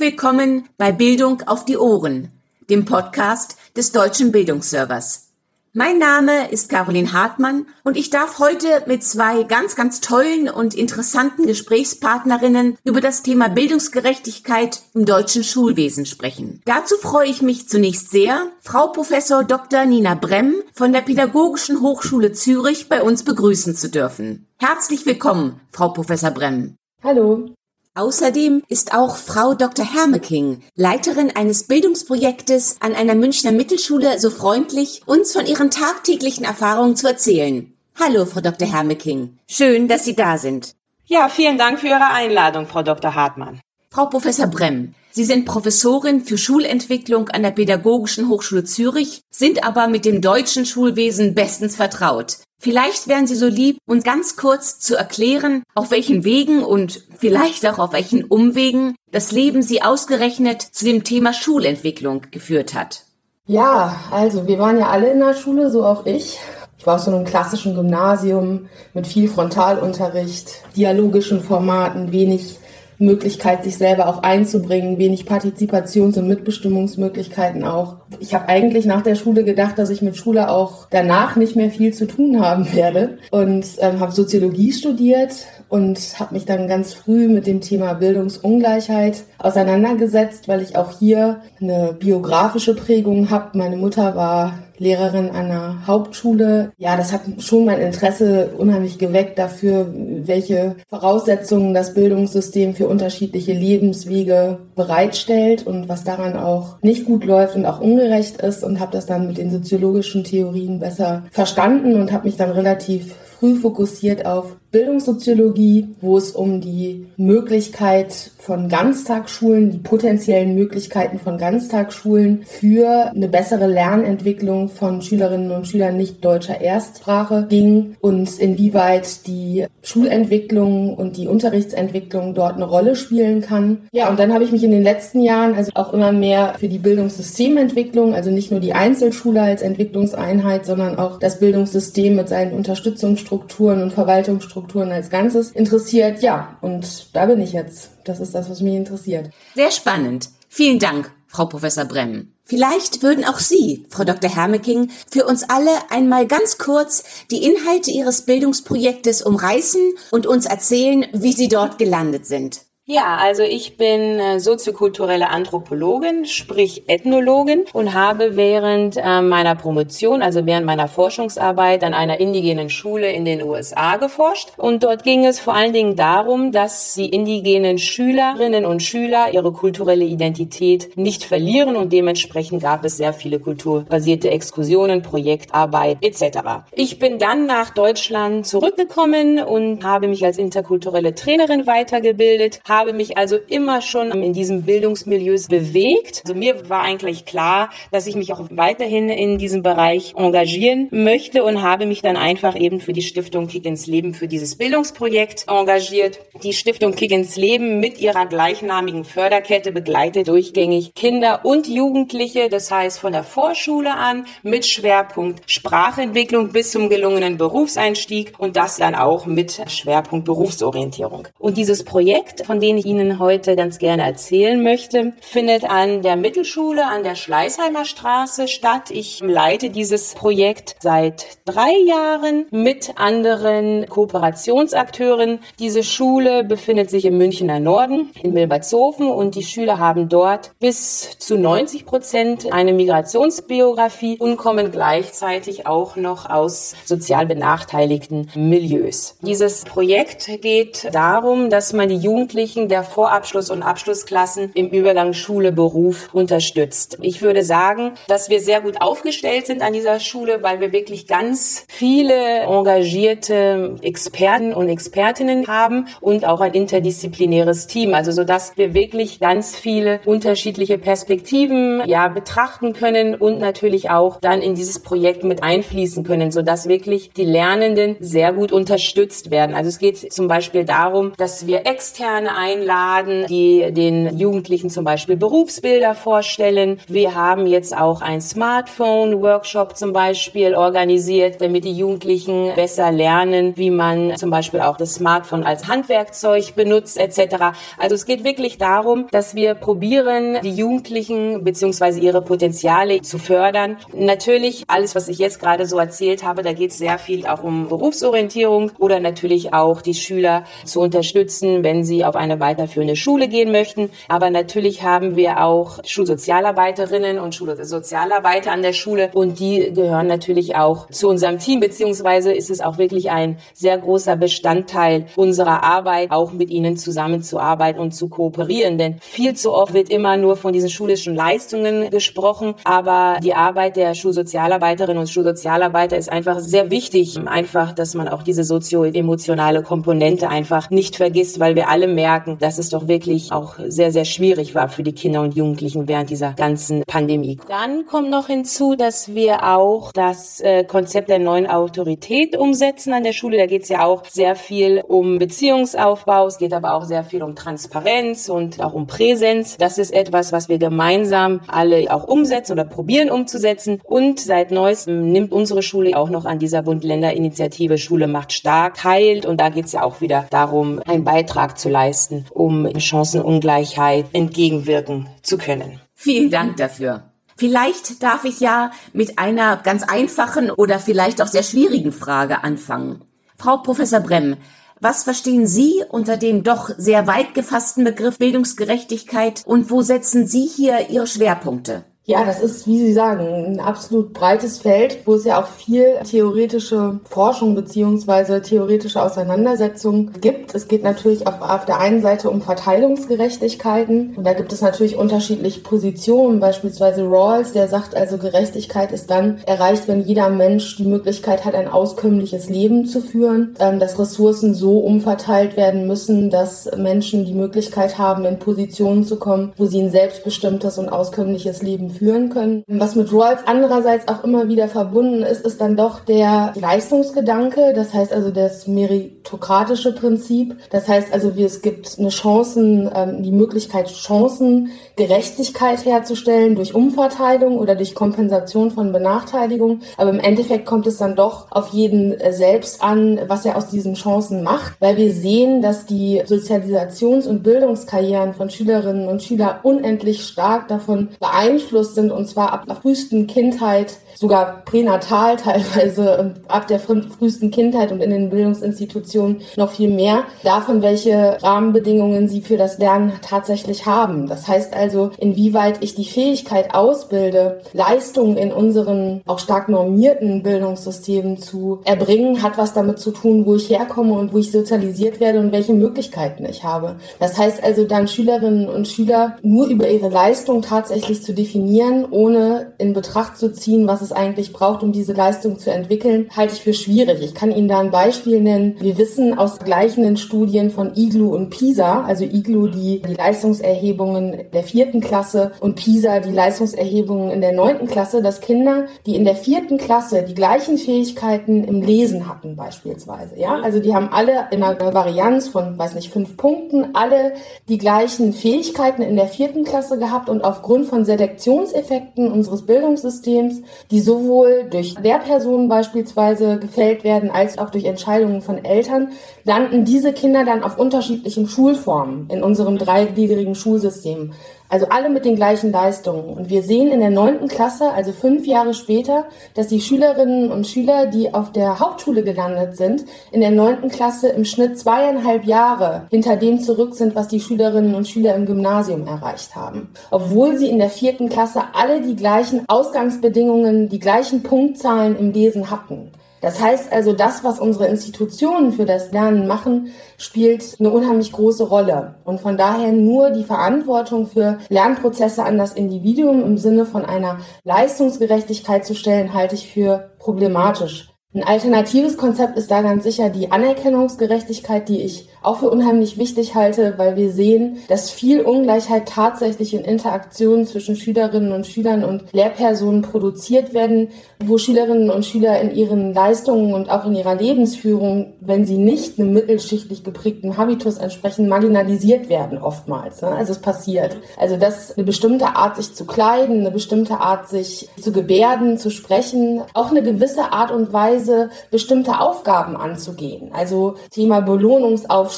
Willkommen bei Bildung auf die Ohren, dem Podcast des Deutschen Bildungsservers. Mein Name ist Caroline Hartmann und ich darf heute mit zwei ganz, ganz tollen und interessanten Gesprächspartnerinnen über das Thema Bildungsgerechtigkeit im deutschen Schulwesen sprechen. Dazu freue ich mich zunächst sehr, Frau Professor Dr. Nina Bremm von der Pädagogischen Hochschule Zürich bei uns begrüßen zu dürfen. Herzlich willkommen, Frau Professor Bremm. Hallo. Außerdem ist auch Frau Dr. Hermeking, Leiterin eines Bildungsprojektes an einer Münchner Mittelschule, so freundlich, uns von ihren tagtäglichen Erfahrungen zu erzählen. Hallo, Frau Dr. Hermeking. Schön, dass Sie da sind. Ja, vielen Dank für Ihre Einladung, Frau Dr. Hartmann. Frau Professor Bremm, Sie sind Professorin für Schulentwicklung an der Pädagogischen Hochschule Zürich, sind aber mit dem deutschen Schulwesen bestens vertraut. Vielleicht wären Sie so lieb, uns ganz kurz zu erklären, auf welchen Wegen und vielleicht auch auf welchen Umwegen das Leben Sie ausgerechnet zu dem Thema Schulentwicklung geführt hat. Ja, also wir waren ja alle in der Schule, so auch ich. Ich war aus so einem klassischen Gymnasium mit viel Frontalunterricht, dialogischen Formaten, wenig Möglichkeit, sich selber auch einzubringen, wenig Partizipations- und Mitbestimmungsmöglichkeiten auch. Ich habe eigentlich nach der Schule gedacht, dass ich mit Schule auch danach nicht mehr viel zu tun haben werde und ähm, habe Soziologie studiert und habe mich dann ganz früh mit dem Thema Bildungsungleichheit auseinandergesetzt, weil ich auch hier eine biografische Prägung habe. Meine Mutter war Lehrerin an einer Hauptschule. Ja, das hat schon mein Interesse unheimlich geweckt dafür, welche Voraussetzungen das Bildungssystem für unterschiedliche Lebenswege bereitstellt und was daran auch nicht gut läuft und auch ungerecht ist und habe das dann mit den soziologischen Theorien besser verstanden und habe mich dann relativ früh fokussiert auf Bildungssoziologie, wo es um die Möglichkeit von Ganztagsschulen, die potenziellen Möglichkeiten von Ganztagsschulen für eine bessere Lernentwicklung von Schülerinnen und Schülern nicht deutscher Erstsprache ging und inwieweit die Schulentwicklung und die Unterrichtsentwicklung dort eine Rolle spielen kann. Ja, und dann habe ich mich in den letzten Jahren also auch immer mehr für die Bildungssystementwicklung, also nicht nur die Einzelschule als Entwicklungseinheit, sondern auch das Bildungssystem mit seinen Unterstützungsstrukturen und Verwaltungsstrukturen Strukturen als Ganzes interessiert. Ja, und da bin ich jetzt. Das ist das, was mich interessiert. Sehr spannend. Vielen Dank, Frau Professor Bremm. Vielleicht würden auch Sie, Frau Dr. Hermeking, für uns alle einmal ganz kurz die Inhalte Ihres Bildungsprojektes umreißen und uns erzählen, wie Sie dort gelandet sind. Ja, also ich bin äh, soziokulturelle Anthropologin, sprich Ethnologin und habe während äh, meiner Promotion, also während meiner Forschungsarbeit an einer indigenen Schule in den USA geforscht. Und dort ging es vor allen Dingen darum, dass die indigenen Schülerinnen und Schüler ihre kulturelle Identität nicht verlieren und dementsprechend gab es sehr viele kulturbasierte Exkursionen, Projektarbeit etc. Ich bin dann nach Deutschland zurückgekommen und habe mich als interkulturelle Trainerin weitergebildet, habe mich also immer schon in diesem Bildungsmilieus bewegt. Also mir war eigentlich klar, dass ich mich auch weiterhin in diesem Bereich engagieren möchte und habe mich dann einfach eben für die Stiftung Kick ins Leben für dieses Bildungsprojekt engagiert. Die Stiftung Kick ins Leben mit ihrer gleichnamigen Förderkette begleitet durchgängig Kinder und Jugendliche, das heißt von der Vorschule an mit Schwerpunkt Sprachentwicklung bis zum gelungenen Berufseinstieg und das dann auch mit Schwerpunkt Berufsorientierung. Und dieses Projekt, von dem den ich Ihnen heute ganz gerne erzählen möchte, findet an der Mittelschule an der Schleißheimer Straße statt. Ich leite dieses Projekt seit drei Jahren mit anderen Kooperationsakteuren. Diese Schule befindet sich im Münchner Norden in Milbertshofen und die Schüler haben dort bis zu 90 Prozent eine Migrationsbiografie und kommen gleichzeitig auch noch aus sozial benachteiligten Milieus. Dieses Projekt geht darum, dass man die Jugendlichen Jugendlichen der Vorabschluss- und Abschlussklassen im Übergang Schule-Beruf unterstützt. Ich würde sagen, dass wir sehr gut aufgestellt sind an dieser Schule, weil wir wirklich ganz viele engagierte Experten und Expertinnen haben und auch ein interdisziplinäres Team, also so dass wir wirklich ganz viele unterschiedliche Perspektiven ja betrachten können und natürlich auch dann in dieses Projekt mit einfließen können, so dass wirklich die Lernenden sehr gut unterstützt werden. Also es geht zum Beispiel darum, dass wir externe einladen, die den Jugendlichen zum Beispiel Berufsbilder vorstellen. Wir haben jetzt auch ein Smartphone-Workshop zum Beispiel organisiert, damit die Jugendlichen besser lernen, wie man zum Beispiel auch das Smartphone als Handwerkzeug benutzt etc. Also es geht wirklich darum, dass wir probieren, die Jugendlichen bzw. ihre Potenziale zu fördern. Natürlich alles, was ich jetzt gerade so erzählt habe, da geht es sehr viel auch um Berufsorientierung oder natürlich auch die Schüler zu unterstützen, wenn sie auf eine weiterführende Schule gehen möchten. Aber natürlich haben wir auch Schulsozialarbeiterinnen und Schulsozialarbeiter an der Schule und die gehören natürlich auch zu unserem Team, beziehungsweise ist es auch wirklich ein sehr großer Bestandteil unserer Arbeit, auch mit ihnen zusammenzuarbeiten und zu kooperieren. Denn viel zu oft wird immer nur von diesen schulischen Leistungen gesprochen, aber die Arbeit der Schulsozialarbeiterinnen und Schulsozialarbeiter ist einfach sehr wichtig. Einfach, dass man auch diese sozio-emotionale Komponente einfach nicht vergisst, weil wir alle merken, dass es doch wirklich auch sehr, sehr schwierig war für die Kinder und Jugendlichen während dieser ganzen Pandemie. Dann kommt noch hinzu, dass wir auch das äh, Konzept der neuen Autorität umsetzen an der Schule. Da geht es ja auch sehr viel um Beziehungsaufbau. Es geht aber auch sehr viel um Transparenz und auch um Präsenz. Das ist etwas, was wir gemeinsam alle auch umsetzen oder probieren umzusetzen. Und seit neuestem nimmt unsere Schule auch noch an dieser Bund-Länder-Initiative Schule macht stark teil. Und da geht es ja auch wieder darum, einen Beitrag zu leisten, um Chancenungleichheit entgegenwirken zu können. Vielen Dank dafür. Vielleicht darf ich ja mit einer ganz einfachen oder vielleicht auch sehr schwierigen Frage anfangen. Frau Professor Bremm, was verstehen Sie unter dem doch sehr weit gefassten Begriff Bildungsgerechtigkeit und wo setzen Sie hier Ihre Schwerpunkte? Ja, das ist, wie Sie sagen, ein absolut breites Feld, wo es ja auch viel theoretische Forschung beziehungsweise theoretische Auseinandersetzung gibt. Es geht natürlich auf, auf der einen Seite um Verteilungsgerechtigkeiten. Und da gibt es natürlich unterschiedliche Positionen, beispielsweise Rawls, der sagt also, Gerechtigkeit ist dann erreicht, wenn jeder Mensch die Möglichkeit hat, ein auskömmliches Leben zu führen, ähm, dass Ressourcen so umverteilt werden müssen, dass Menschen die Möglichkeit haben, in Positionen zu kommen, wo sie ein selbstbestimmtes und auskömmliches Leben führen können. Was mit Rawls andererseits auch immer wieder verbunden ist, ist dann doch der Leistungsgedanke, das heißt also das meritokratische Prinzip. Das heißt also, wie es gibt eine Chancen, ähm, die Möglichkeit, Chancengerechtigkeit herzustellen durch Umverteilung oder durch Kompensation von Benachteiligung. Aber im Endeffekt kommt es dann doch auf jeden äh, selbst an, was er aus diesen Chancen macht, weil wir sehen, dass die Sozialisations- und Bildungskarrieren von Schülerinnen und Schülern unendlich stark davon beeinflusst sind und zwar ab der frühesten Kindheit, sogar pränatal teilweise, ab der frühesten Kindheit und in den Bildungsinstitutionen noch viel mehr davon, welche Rahmenbedingungen sie für das Lernen tatsächlich haben. Das heißt also, inwieweit ich die Fähigkeit ausbilde, Leistungen in unseren auch stark normierten Bildungssystemen zu erbringen, hat was damit zu tun, wo ich herkomme und wo ich sozialisiert werde und welche Möglichkeiten ich habe. Das heißt also dann Schülerinnen und Schüler nur über ihre Leistung tatsächlich zu definieren, ohne in Betracht zu ziehen, was es eigentlich braucht, um diese Leistung zu entwickeln, halte ich für schwierig. Ich kann Ihnen da ein Beispiel nennen. Wir wissen aus gleichenden Studien von IGLU und PISA, also IGLU die, die Leistungserhebungen der vierten Klasse und PISA die Leistungserhebungen in der neunten Klasse, dass Kinder, die in der vierten Klasse die gleichen Fähigkeiten im Lesen hatten beispielsweise, ja, also die haben alle in einer Varianz von, weiß nicht, fünf Punkten, alle die gleichen Fähigkeiten in der vierten Klasse gehabt und aufgrund von Selektions Selektionseffekten unseres Bildungssystems, die sowohl durch Lehrpersonen beispielsweise gefällt werden, als auch durch Entscheidungen von Eltern, landen diese Kinder dann auf unterschiedlichen Schulformen in unserem dreigliedrigen Schulsystem. Also alle mit den gleichen Leistungen. Und wir sehen in der neunten Klasse, also fünf Jahre später, dass die Schülerinnen und Schüler, die auf der Hauptschule gelandet sind, in der neunten Klasse im Schnitt zweieinhalb Jahre hinter dem zurück sind, was die Schülerinnen und Schüler im Gymnasium erreicht haben. Obwohl sie in der vierten Klasse alle die gleichen Ausgangsbedingungen, die gleichen Punktzahlen im Lesen hatten. Das heißt also, das, was unsere Institutionen für das Lernen machen, spielt eine unheimlich große Rolle. Und von daher nur die Verantwortung für Lernprozesse an das Individuum im Sinne von einer Leistungsgerechtigkeit zu stellen, halte ich für problematisch. Ein alternatives Konzept ist da ganz sicher die Anerkennungsgerechtigkeit, die ich auch für unheimlich wichtig halte, weil wir sehen, dass viel Ungleichheit tatsächlich in Interaktionen zwischen Schülerinnen und Schülern und Lehrpersonen produziert werden, wo Schülerinnen und Schüler in ihren Leistungen und auch in ihrer Lebensführung, wenn sie nicht einem mittelschichtlich geprägten Habitus entsprechen, marginalisiert werden oftmals. Ne? Also es passiert. Also dass eine bestimmte Art, sich zu kleiden, eine bestimmte Art, sich zu gebärden, zu sprechen, auch eine gewisse Art und Weise, bestimmte Aufgaben anzugehen. Also Thema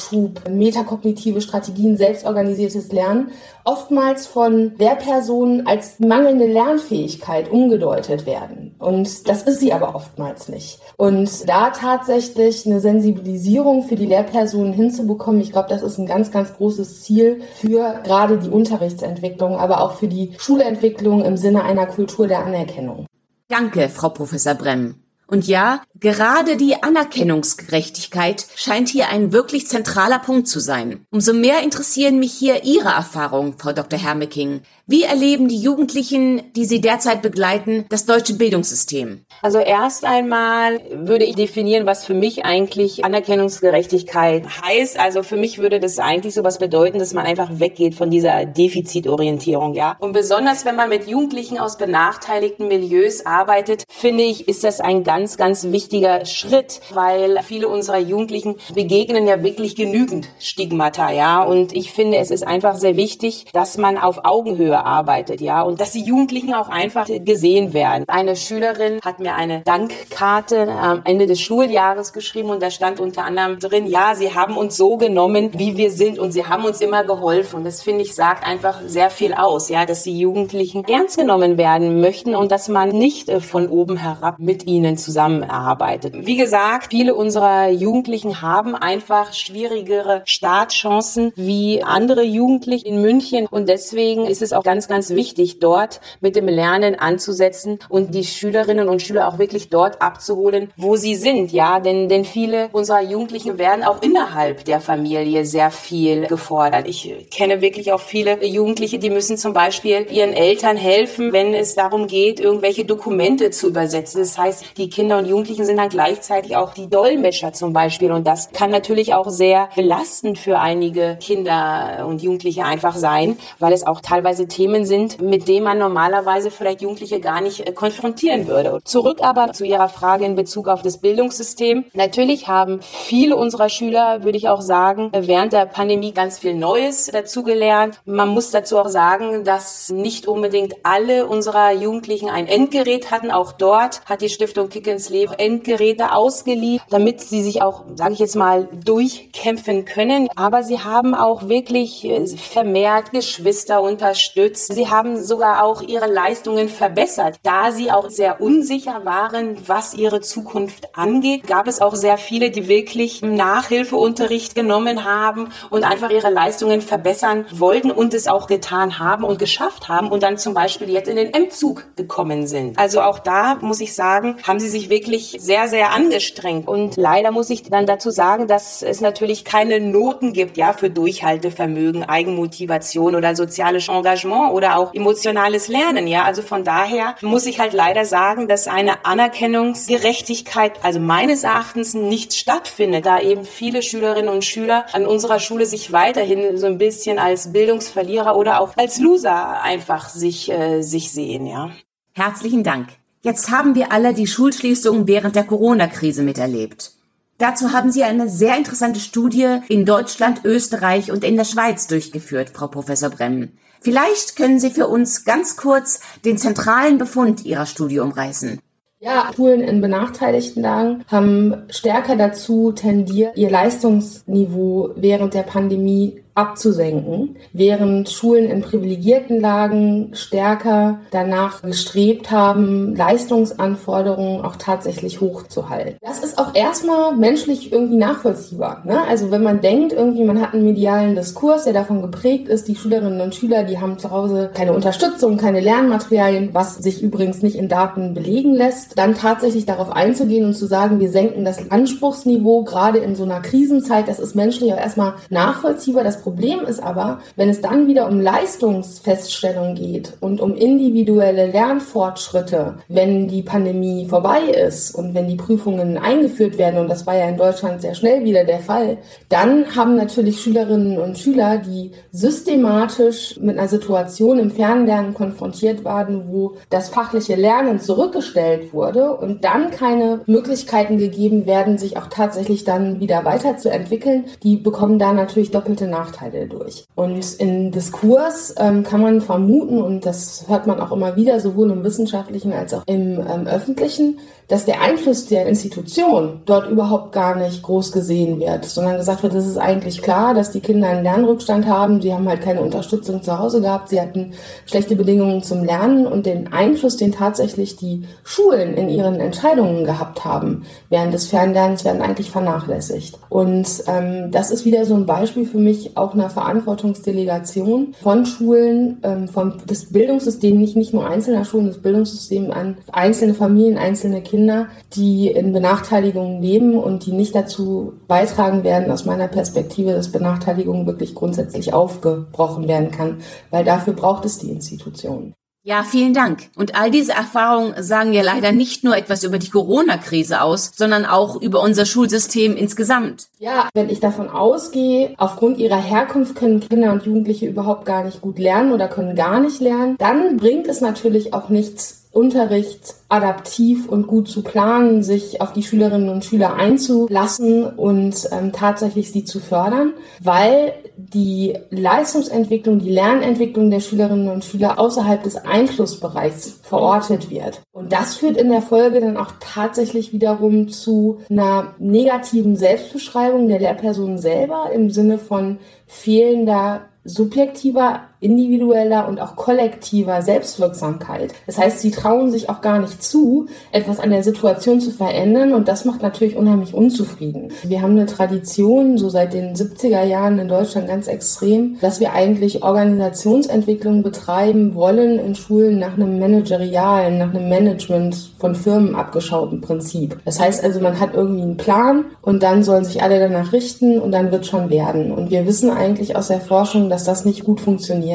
Belohnungsaufschub, metakognitive Strategien, selbstorganisiertes Lernen, oftmals von der Person als mangelnde Lernfähigkeit umgedeutet werden. Und das ist sie aber oftmals nicht. Und da tatsächlich eine Sensibilisierung für die Lehrpersonen hinzubekommen, ich glaube, das ist ein ganz, ganz großes Ziel für gerade die Unterrichtsentwicklung, aber auch für die Schulentwicklung im Sinne einer Kultur der Anerkennung. Danke, Frau Professor Bremm. Und ja, gerade die Anerkennungsgerechtigkeit scheint hier ein wirklich zentraler Punkt zu sein. Umso mehr interessieren mich hier Ihre Erfahrungen, Frau Dr. Hermeking. Wie erleben die Jugendlichen, die Sie derzeit begleiten, das deutsche Bildungssystem? Also erst einmal würde ich definieren, was für mich eigentlich Anerkennungsgerechtigkeit heißt. Also für mich würde das eigentlich sowas bedeuten, dass man einfach weggeht von dieser Defizitorientierung, ja. Und besonders wenn man mit Jugendlichen aus benachteiligten Milieus arbeitet, finde ich, ist das ein ganz, ganz wichtiger Schritt, weil viele unserer Jugendlichen begegnen ja wirklich genügend Stigmata, ja. Und ich finde, es ist einfach sehr wichtig, dass man auf Augenhöhe arbeitet, ja, und dass die Jugendlichen auch einfach gesehen werden. Eine Schülerin hat mir eine Dankkarte am Ende des Schuljahres geschrieben und da stand unter anderem drin, ja, sie haben uns so genommen, wie wir sind und sie haben uns immer geholfen. Und das finde ich sagt einfach sehr viel aus, ja, dass die Jugendlichen ernst genommen werden möchten und dass man nicht äh, von oben herab mit ihnen zusammenarbeitet. Wie gesagt, viele unserer Jugendlichen haben einfach schwierigere Startchancen wie andere Jugendliche in München und deswegen ist es auch ganz, ganz wichtig, dort mit dem Lernen anzusetzen und die Schülerinnen und Schüler auch wirklich dort abzuholen, wo sie sind. Ja, denn, denn viele unserer Jugendlichen werden auch innerhalb der Familie sehr viel gefordert. Ich kenne wirklich auch viele Jugendliche, die müssen zum Beispiel ihren Eltern helfen, wenn es darum geht, irgendwelche Dokumente zu übersetzen. Das heißt, die Kinder und Jugendlichen sind dann gleichzeitig auch die Dolmetscher zum Beispiel. Und das kann natürlich auch sehr belastend für einige Kinder und Jugendliche einfach sein, weil es auch teilweise Themen sind, mit denen man normalerweise vielleicht Jugendliche gar nicht äh, konfrontieren würde. Zurück aber zu Ihrer Frage in Bezug auf das Bildungssystem. Natürlich haben viele unserer Schüler, würde ich auch sagen, während der Pandemie ganz viel Neues dazugelernt. Man muss dazu auch sagen, dass nicht unbedingt alle unserer Jugendlichen ein Endgerät hatten. Auch dort hat die Stiftung Leben Endgeräte ausgeliehen, damit sie sich auch, sage ich jetzt mal, durchkämpfen können. Aber sie haben auch wirklich äh, vermehrt Geschwister unterstützt. Sie haben sogar auch ihre Leistungen verbessert. Da sie auch sehr unsicher waren, was ihre Zukunft angeht, gab es auch sehr viele, die wirklich Nachhilfeunterricht genommen haben und einfach ihre Leistungen verbessern wollten und es auch getan haben und geschafft haben und dann zum Beispiel jetzt in den M-Zug gekommen sind. Also auch da muss ich sagen, haben sie sich wirklich sehr, sehr angestrengt. Und leider muss ich dann dazu sagen, dass es natürlich keine Noten gibt, ja, für Durchhaltevermögen, Eigenmotivation oder soziales Engagement oder auch emotionales Lernen, ja. Also von daher muss ich halt leider sagen, dass eine Anerkennungsgerechtigkeit, also meines Erachtens nicht stattfindet, da eben viele Schülerinnen und Schüler an unserer Schule sich weiterhin so ein bisschen als Bildungsverlierer oder auch als Loser einfach sich, äh, sich sehen, ja. Herzlichen Dank. Jetzt haben wir alle die Schulschließungen während der Corona-Krise miterlebt. Dazu haben Sie eine sehr interessante Studie in Deutschland, Österreich und in der Schweiz durchgeführt, Frau Professor Bremm. Vielleicht können Sie für uns ganz kurz den zentralen Befund Ihrer Studie umreißen. Ja, Schulen in benachteiligten Lagen haben stärker dazu tendiert, ihr Leistungsniveau während der Pandemie abzusenken, während Schulen in privilegierten Lagen stärker danach gestrebt haben, Leistungsanforderungen auch tatsächlich hochzuhalten. Das ist auch erstmal menschlich irgendwie nachvollziehbar. Ne? Also wenn man denkt, irgendwie man hat einen medialen Diskurs, der davon geprägt ist, die Schülerinnen und Schüler, die haben zu Hause keine Unterstützung, keine Lernmaterialien, was sich übrigens nicht in Daten belegen lässt, dann tatsächlich darauf einzugehen und zu sagen, wir senken das Anspruchsniveau gerade in so einer Krisenzeit, das ist menschlich auch erstmal nachvollziehbar. Das Das Problem ist aber, wenn es dann wieder um Leistungsfeststellung geht und um individuelle Lernfortschritte, wenn die Pandemie vorbei ist und wenn die Prüfungen eingeführt werden, und das war ja in Deutschland sehr schnell wieder der Fall, dann haben natürlich Schülerinnen und Schüler, die systematisch mit einer Situation im Fernlernen konfrontiert waren, wo das fachliche Lernen zurückgestellt wurde und dann keine Möglichkeiten gegeben werden, sich auch tatsächlich dann wieder weiterzuentwickeln, die bekommen da natürlich doppelte Nachteile durch. Und in Diskurs ähm, kann man vermuten, und das hört man auch immer wieder, sowohl im wissenschaftlichen als auch im ähm, öffentlichen, dass der Einfluss der Institution dort überhaupt gar nicht groß gesehen wird, sondern gesagt wird, es ist eigentlich klar, dass die Kinder einen Lernrückstand haben, sie haben halt keine Unterstützung zu Hause gehabt, sie hatten schlechte Bedingungen zum Lernen und den Einfluss, den tatsächlich die Schulen in ihren Entscheidungen gehabt haben während des Fernlernens, werden eigentlich vernachlässigt. Und ähm, das ist wieder so ein Beispiel für mich auch einer Verantwortungsdelegation von Schulen, ähm, vom des Bildungssystems, nicht, nicht nur einzelner Schulen, das Bildungssystem an einzelne Familien, einzelne Kinder Kinder, die in Benachteiligungen leben und die nicht dazu beitragen werden, aus meiner Perspektive, dass Benachteiligung wirklich grundsätzlich aufgebrochen werden kann, weil dafür braucht es die Institutionen. Ja, vielen Dank. Und all diese Erfahrungen sagen ja leider nicht nur etwas über die Corona-Krise aus, sondern auch über unser Schulsystem insgesamt. Ja, wenn ich davon ausgehe, aufgrund ihrer Herkunft können Kinder und Jugendliche überhaupt gar nicht gut lernen oder können gar nicht lernen, dann bringt es natürlich auch nichts, Unterricht adaptiv und gut zu planen, sich auf die Schülerinnen und Schüler einzulassen und ähm, tatsächlich sie zu fördern, weil die Leistungsentwicklung, die Lernentwicklung der Schülerinnen und Schüler außerhalb des Einflussbereichs verortet wird. Und das führt in der Folge dann auch tatsächlich wiederum zu einer negativen Selbstbeschreibung der Lehrperson selber im Sinne von fehlender subjektiver, individueller und auch kollektiver Selbstwirksamkeit. Das heißt, sie trauen sich auch gar nicht zu, etwas an der Situation zu verändern und das macht natürlich unheimlich unzufrieden. Wir haben eine Tradition, so seit den 70er Jahren in Deutschland ganz extrem, dass wir eigentlich Organisationsentwicklung betreiben wollen in Schulen nach einem managerialen, nach einem Management von Firmen abgeschauten Prinzip. Das heißt also, man hat irgendwie einen Plan und dann sollen sich alle danach richten und dann wird schon werden. Und wir wissen eigentlich aus der Forschung, dass das nicht gut funktioniert.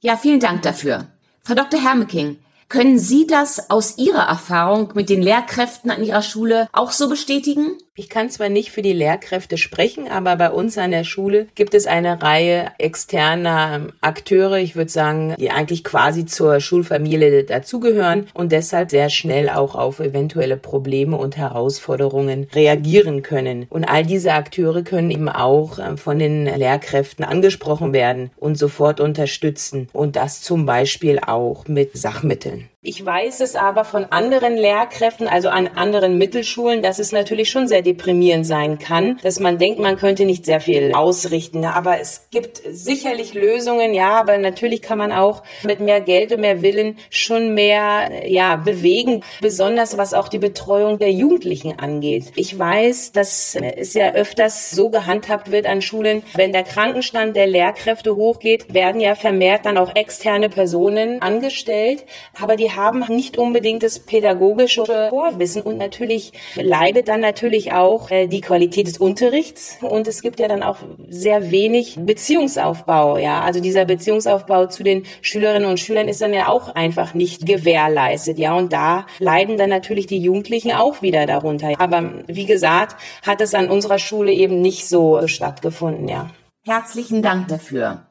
Ja, vielen Dank dafür. Frau Dr. Hermeking, können Sie das aus Ihrer Erfahrung mit den Lehrkräften an Ihrer Schule auch so bestätigen? Ich kann zwar nicht für die Lehrkräfte sprechen, aber bei uns an der Schule gibt es eine Reihe externer Akteure, ich würde sagen, die eigentlich quasi zur Schulfamilie dazugehören und deshalb sehr schnell auch auf eventuelle Probleme und Herausforderungen reagieren können. Und all diese Akteure können eben auch äh, von den Lehrkräften angesprochen werden und sofort unterstützen und das zum Beispiel auch mit Sachmitteln. Amen. Ich weiß es aber von anderen Lehrkräften, also an anderen Mittelschulen, dass es natürlich schon sehr deprimierend sein kann, dass man denkt, man könnte nicht sehr viel ausrichten. Aber es gibt sicherlich Lösungen, ja, aber natürlich kann man auch mit mehr Geld und mehr Willen schon mehr, ja, bewegen, besonders was auch die Betreuung der Jugendlichen angeht. Ich weiß, dass es ja öfters so gehandhabt wird an Schulen, wenn der Krankenstand der Lehrkräfte hochgeht, werden ja vermehrt dann auch externe Personen angestellt, aber die haben nicht unbedingt das pädagogische Vorwissen und natürlich leidet dann natürlich auch äh, die Qualität des Unterrichts und es gibt ja dann auch sehr wenig Beziehungsaufbau, ja, also dieser Beziehungsaufbau zu den Schülerinnen und Schülern ist dann ja auch einfach nicht gewährleistet, ja, und da leiden dann natürlich die Jugendlichen auch wieder darunter. Aber wie gesagt, hat es an unserer Schule eben nicht so stattgefunden, ja. Herzlichen Dank dafür.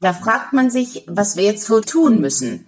Da fragt man sich, was wir jetzt wohl tun müssen.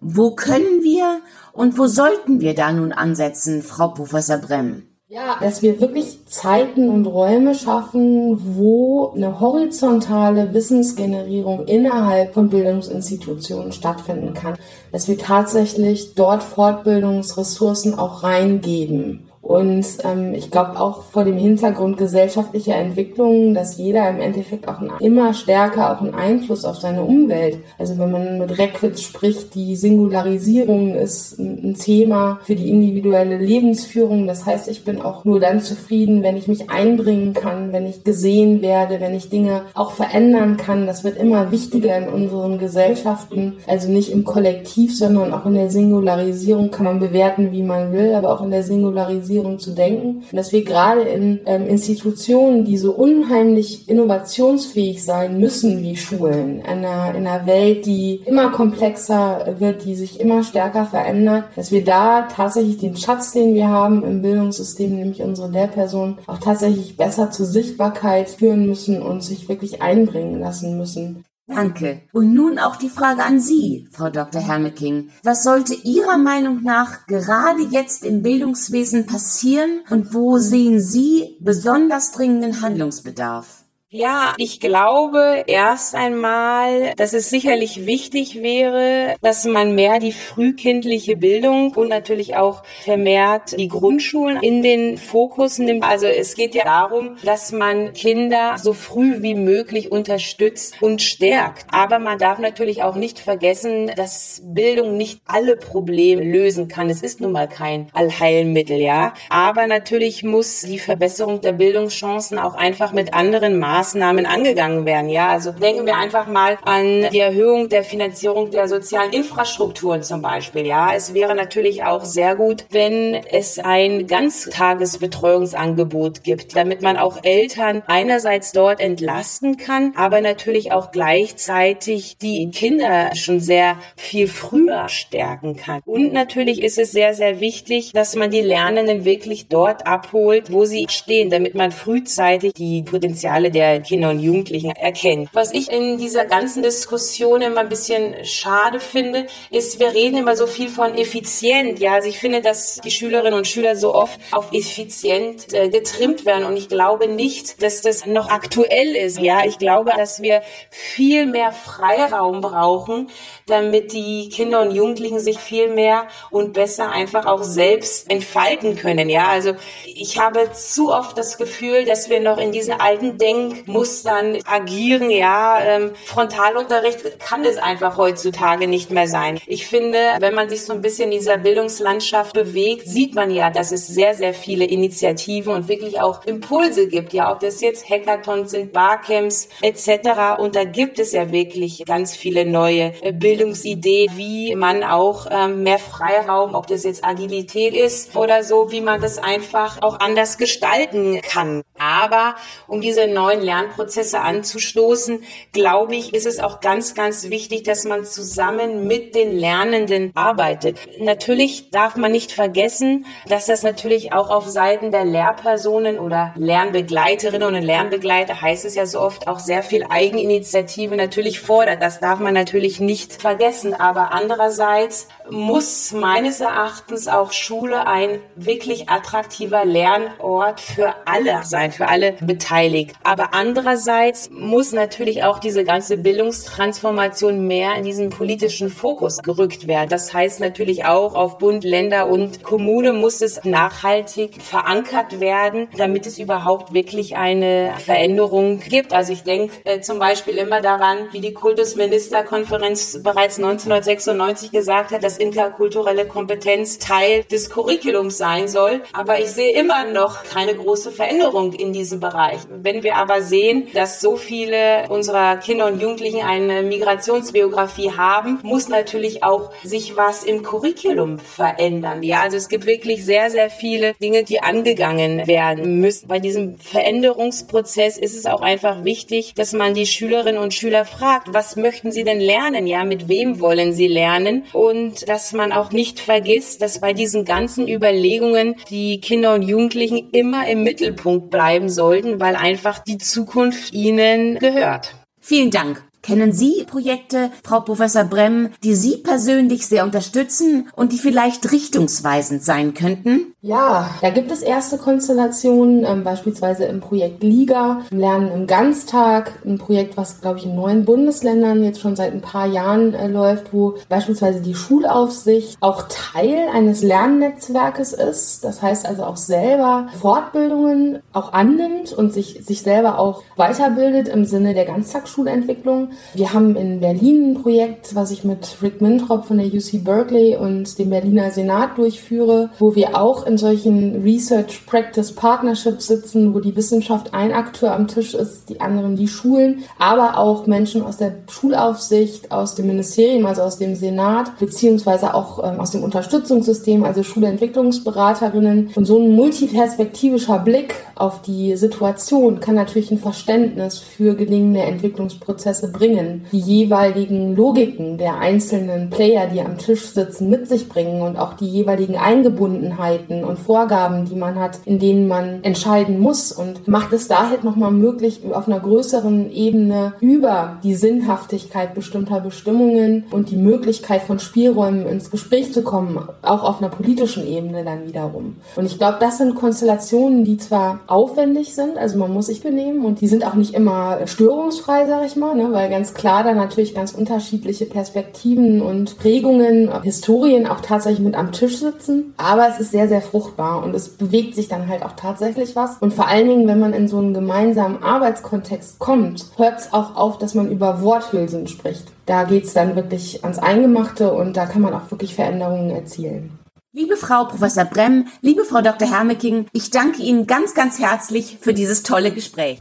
Wo können wir und wo sollten wir da nun ansetzen, Frau Professor Bremm? Ja, dass wir wirklich Zeiten und Räume schaffen, wo eine horizontale Wissensgenerierung innerhalb von Bildungsinstitutionen stattfinden kann. Dass wir tatsächlich dort Fortbildungsressourcen auch reingeben. Und ähm, ich glaube auch vor dem Hintergrund gesellschaftlicher Entwicklungen, dass jeder im Endeffekt auch ein, immer stärker auch einen Einfluss auf seine Umwelt. Also wenn man mit Reckwitz spricht, die Singularisierung ist ein Thema für die individuelle Lebensführung. Das heißt, ich bin auch nur dann zufrieden, wenn ich mich einbringen kann, wenn ich gesehen werde, wenn ich Dinge auch verändern kann. Das wird immer wichtiger in unseren Gesellschaften. Also nicht im Kollektiv, sondern auch in der Singularisierung kann man bewerten, wie man will, aber auch in der Singularisierung Dezentralisierung zu denken. Und dass wir gerade in ähm, Institutionen, die so unheimlich innovationsfähig sein müssen wie Schulen, in einer, in einer Welt, die immer komplexer wird, die sich immer stärker verändert, dass wir da tatsächlich den Schatz, den wir haben im Bildungssystem, nämlich unsere Lehrpersonen, auch tatsächlich besser zur Sichtbarkeit führen müssen und sich wirklich einbringen lassen müssen. Danke. Und nun auch die Frage an Sie, Frau Dr. Hermeking. Was sollte Ihrer Meinung nach gerade jetzt im Bildungswesen passieren und wo sehen Sie besonders dringenden Handlungsbedarf? Ja, ich glaube erst einmal, dass es sicherlich wichtig wäre, dass man mehr die frühkindliche Bildung und natürlich auch vermehrt die Grundschulen in den Fokus nimmt. Also es geht ja darum, dass man Kinder so früh wie möglich unterstützt und stärkt. Aber man darf natürlich auch nicht vergessen, dass Bildung nicht alle Probleme lösen kann. Es ist nun mal kein Allheilmittel, ja. Aber natürlich muss die Verbesserung der Bildungschancen auch einfach mit anderen Maßnahmen Maßnahmen angegangen werden. Ja, also denken wir einfach mal an die Erhöhung der Finanzierung der sozialen Infrastrukturen zum Beispiel. Ja, es wäre natürlich auch sehr gut, wenn es ein Ganztagesbetreuungsangebot gibt, damit man auch Eltern einerseits dort entlasten kann, aber natürlich auch gleichzeitig die Kinder schon sehr viel früher stärken kann. Und natürlich ist es sehr, sehr wichtig, dass man die Lernenden wirklich dort abholt, wo sie stehen, damit man frühzeitig die Potenziale der Kinder und Jugendlichen erkennen. Was ich in dieser ganzen Diskussion immer ein bisschen schade finde, ist, wir reden immer so viel von effizient. Ja, also ich finde, dass die Schülerinnen und Schüler so oft auf effizient äh, getrimmt werden und ich glaube nicht, dass das noch aktuell ist. Ja, ich glaube, dass wir viel mehr Freiraum brauchen, damit die Kinder und Jugendlichen sich viel mehr und besser einfach auch selbst entfalten können. Ja, also ich habe zu oft das Gefühl, dass wir noch in diesen alten Denkmustern agieren. Ja, ähm, Frontalunterricht kann es einfach heutzutage nicht mehr sein. Ich finde, wenn man sich so ein bisschen in dieser Bildungslandschaft bewegt, sieht man ja, dass es sehr, sehr viele Initiativen und wirklich auch Impulse gibt. Ja, ob das jetzt Hackathons sind, Barcamps etc. Und da gibt es ja wirklich ganz viele neue Bildungslandschaft Bildungsidee, wie man auch ähm, mehr Freiraum, ob das jetzt Agilität ist oder so, wie man das einfach auch anders gestalten kann. Aber um diese neuen Lernprozesse anzustoßen, glaube ich, ist es auch ganz, ganz wichtig, dass man zusammen mit den Lernenden arbeitet. Natürlich darf man nicht vergessen, dass das natürlich auch auf Seiten der Lehrpersonen oder Lernbegleiterinnen und Lernbegleiter heißt es ja so oft auch sehr viel Eigeninitiative natürlich fordert. Das darf man natürlich nicht vergessen. Aber andererseits muss meines Erachtens auch Schule ein wirklich attraktiver Lernort für alle sein, für alle beteiligt. Aber andererseits muss natürlich auch diese ganze Bildungstransformation mehr in diesen politischen Fokus gerückt werden. Das heißt natürlich auch auf Bund, Länder und Kommune muss es nachhaltig verankert werden, damit es überhaupt wirklich eine Veränderung gibt. Also ich denke äh, zum Beispiel immer daran, wie die Kultusministerkonferenz bereits bereits 1996 gesagt hat, dass interkulturelle Kompetenz Teil des Curriculums sein soll. Aber ich sehe immer noch keine große Veränderung in diesem Bereich. Wenn wir aber sehen, dass so viele unserer Kinder und Jugendlichen eine Migrationsbiografie haben, muss natürlich auch sich was im Curriculum verändern. Ja, also es gibt wirklich sehr, sehr viele Dinge, die angegangen werden müssen. Bei diesem Veränderungsprozess ist es auch einfach wichtig, dass man die Schülerinnen und Schüler fragt, was möchten sie denn lernen? Ja, mit wem wollen sie lernen und dass man auch nicht vergisst, dass bei diesen ganzen Überlegungen die Kinder und Jugendlichen immer im Mittelpunkt bleiben sollten, weil einfach die Zukunft ihnen gehört. Vielen Dank. Kennen Sie Projekte, Frau Professor Bremm, die Sie persönlich sehr unterstützen und die vielleicht richtungsweisend sein könnten? Ja, da gibt es erste Konstellationen, ähm, beispielsweise im Projekt Liga, Lernen im Ganztag, ein Projekt, was, glaube ich, in neun Bundesländern jetzt schon seit ein paar Jahren äh, läuft, wo beispielsweise die Schulaufsicht auch Teil eines Lernnetzwerkes ist. Das heißt also auch selber Fortbildungen auch annimmt und sich, sich selber auch weiterbildet im Sinne der Ganztagsschulentwicklung. Wir haben in Berlin ein Projekt, was ich mit Rick Mintrop von der UC Berkeley und dem Berliner Senat durchführe, wo wir auch in solchen Research Practice Partnerships sitzen, wo die Wissenschaft ein Akteur am Tisch ist, die anderen die Schulen, aber auch Menschen aus der Schulaufsicht, aus dem Ministerium, also aus dem Senat, beziehungsweise auch ähm, aus dem Unterstützungssystem, also Schulentwicklungsberaterinnen. Und so ein multiperspektivischer Blick auf die Situation kann natürlich ein Verständnis für gelingende Entwicklungsprozesse bringen. Die jeweiligen Logiken der einzelnen Player, die am Tisch sitzen, mit sich bringen und auch die jeweiligen Eingebundenheiten und Vorgaben, die man hat, in denen man entscheiden muss und macht es daher nochmal möglich, auf einer größeren Ebene über die Sinnhaftigkeit bestimmter Bestimmungen und die Möglichkeit von Spielräumen ins Gespräch zu kommen, auch auf einer politischen Ebene dann wiederum. Und ich glaube, das sind Konstellationen, die zwar aufwendig sind, also man muss sich benehmen und die sind auch nicht immer störungsfrei, sag ich mal, ne, ganz klar da natürlich ganz unterschiedliche Perspektiven und Prägungen, Historien auch tatsächlich mit am Tisch sitzen. Aber es ist sehr, sehr fruchtbar und es bewegt sich dann halt auch tatsächlich was. Und vor allen Dingen, wenn man in so einen gemeinsamen Arbeitskontext kommt, hört es auch auf, dass man über Worthülsen spricht. Da geht es dann wirklich ans Eingemachte und da kann man auch wirklich Veränderungen erzielen. Liebe Frau Professor Bremm, liebe Frau Dr. Hermeking, ich danke Ihnen ganz, ganz herzlich für dieses tolle Gespräch.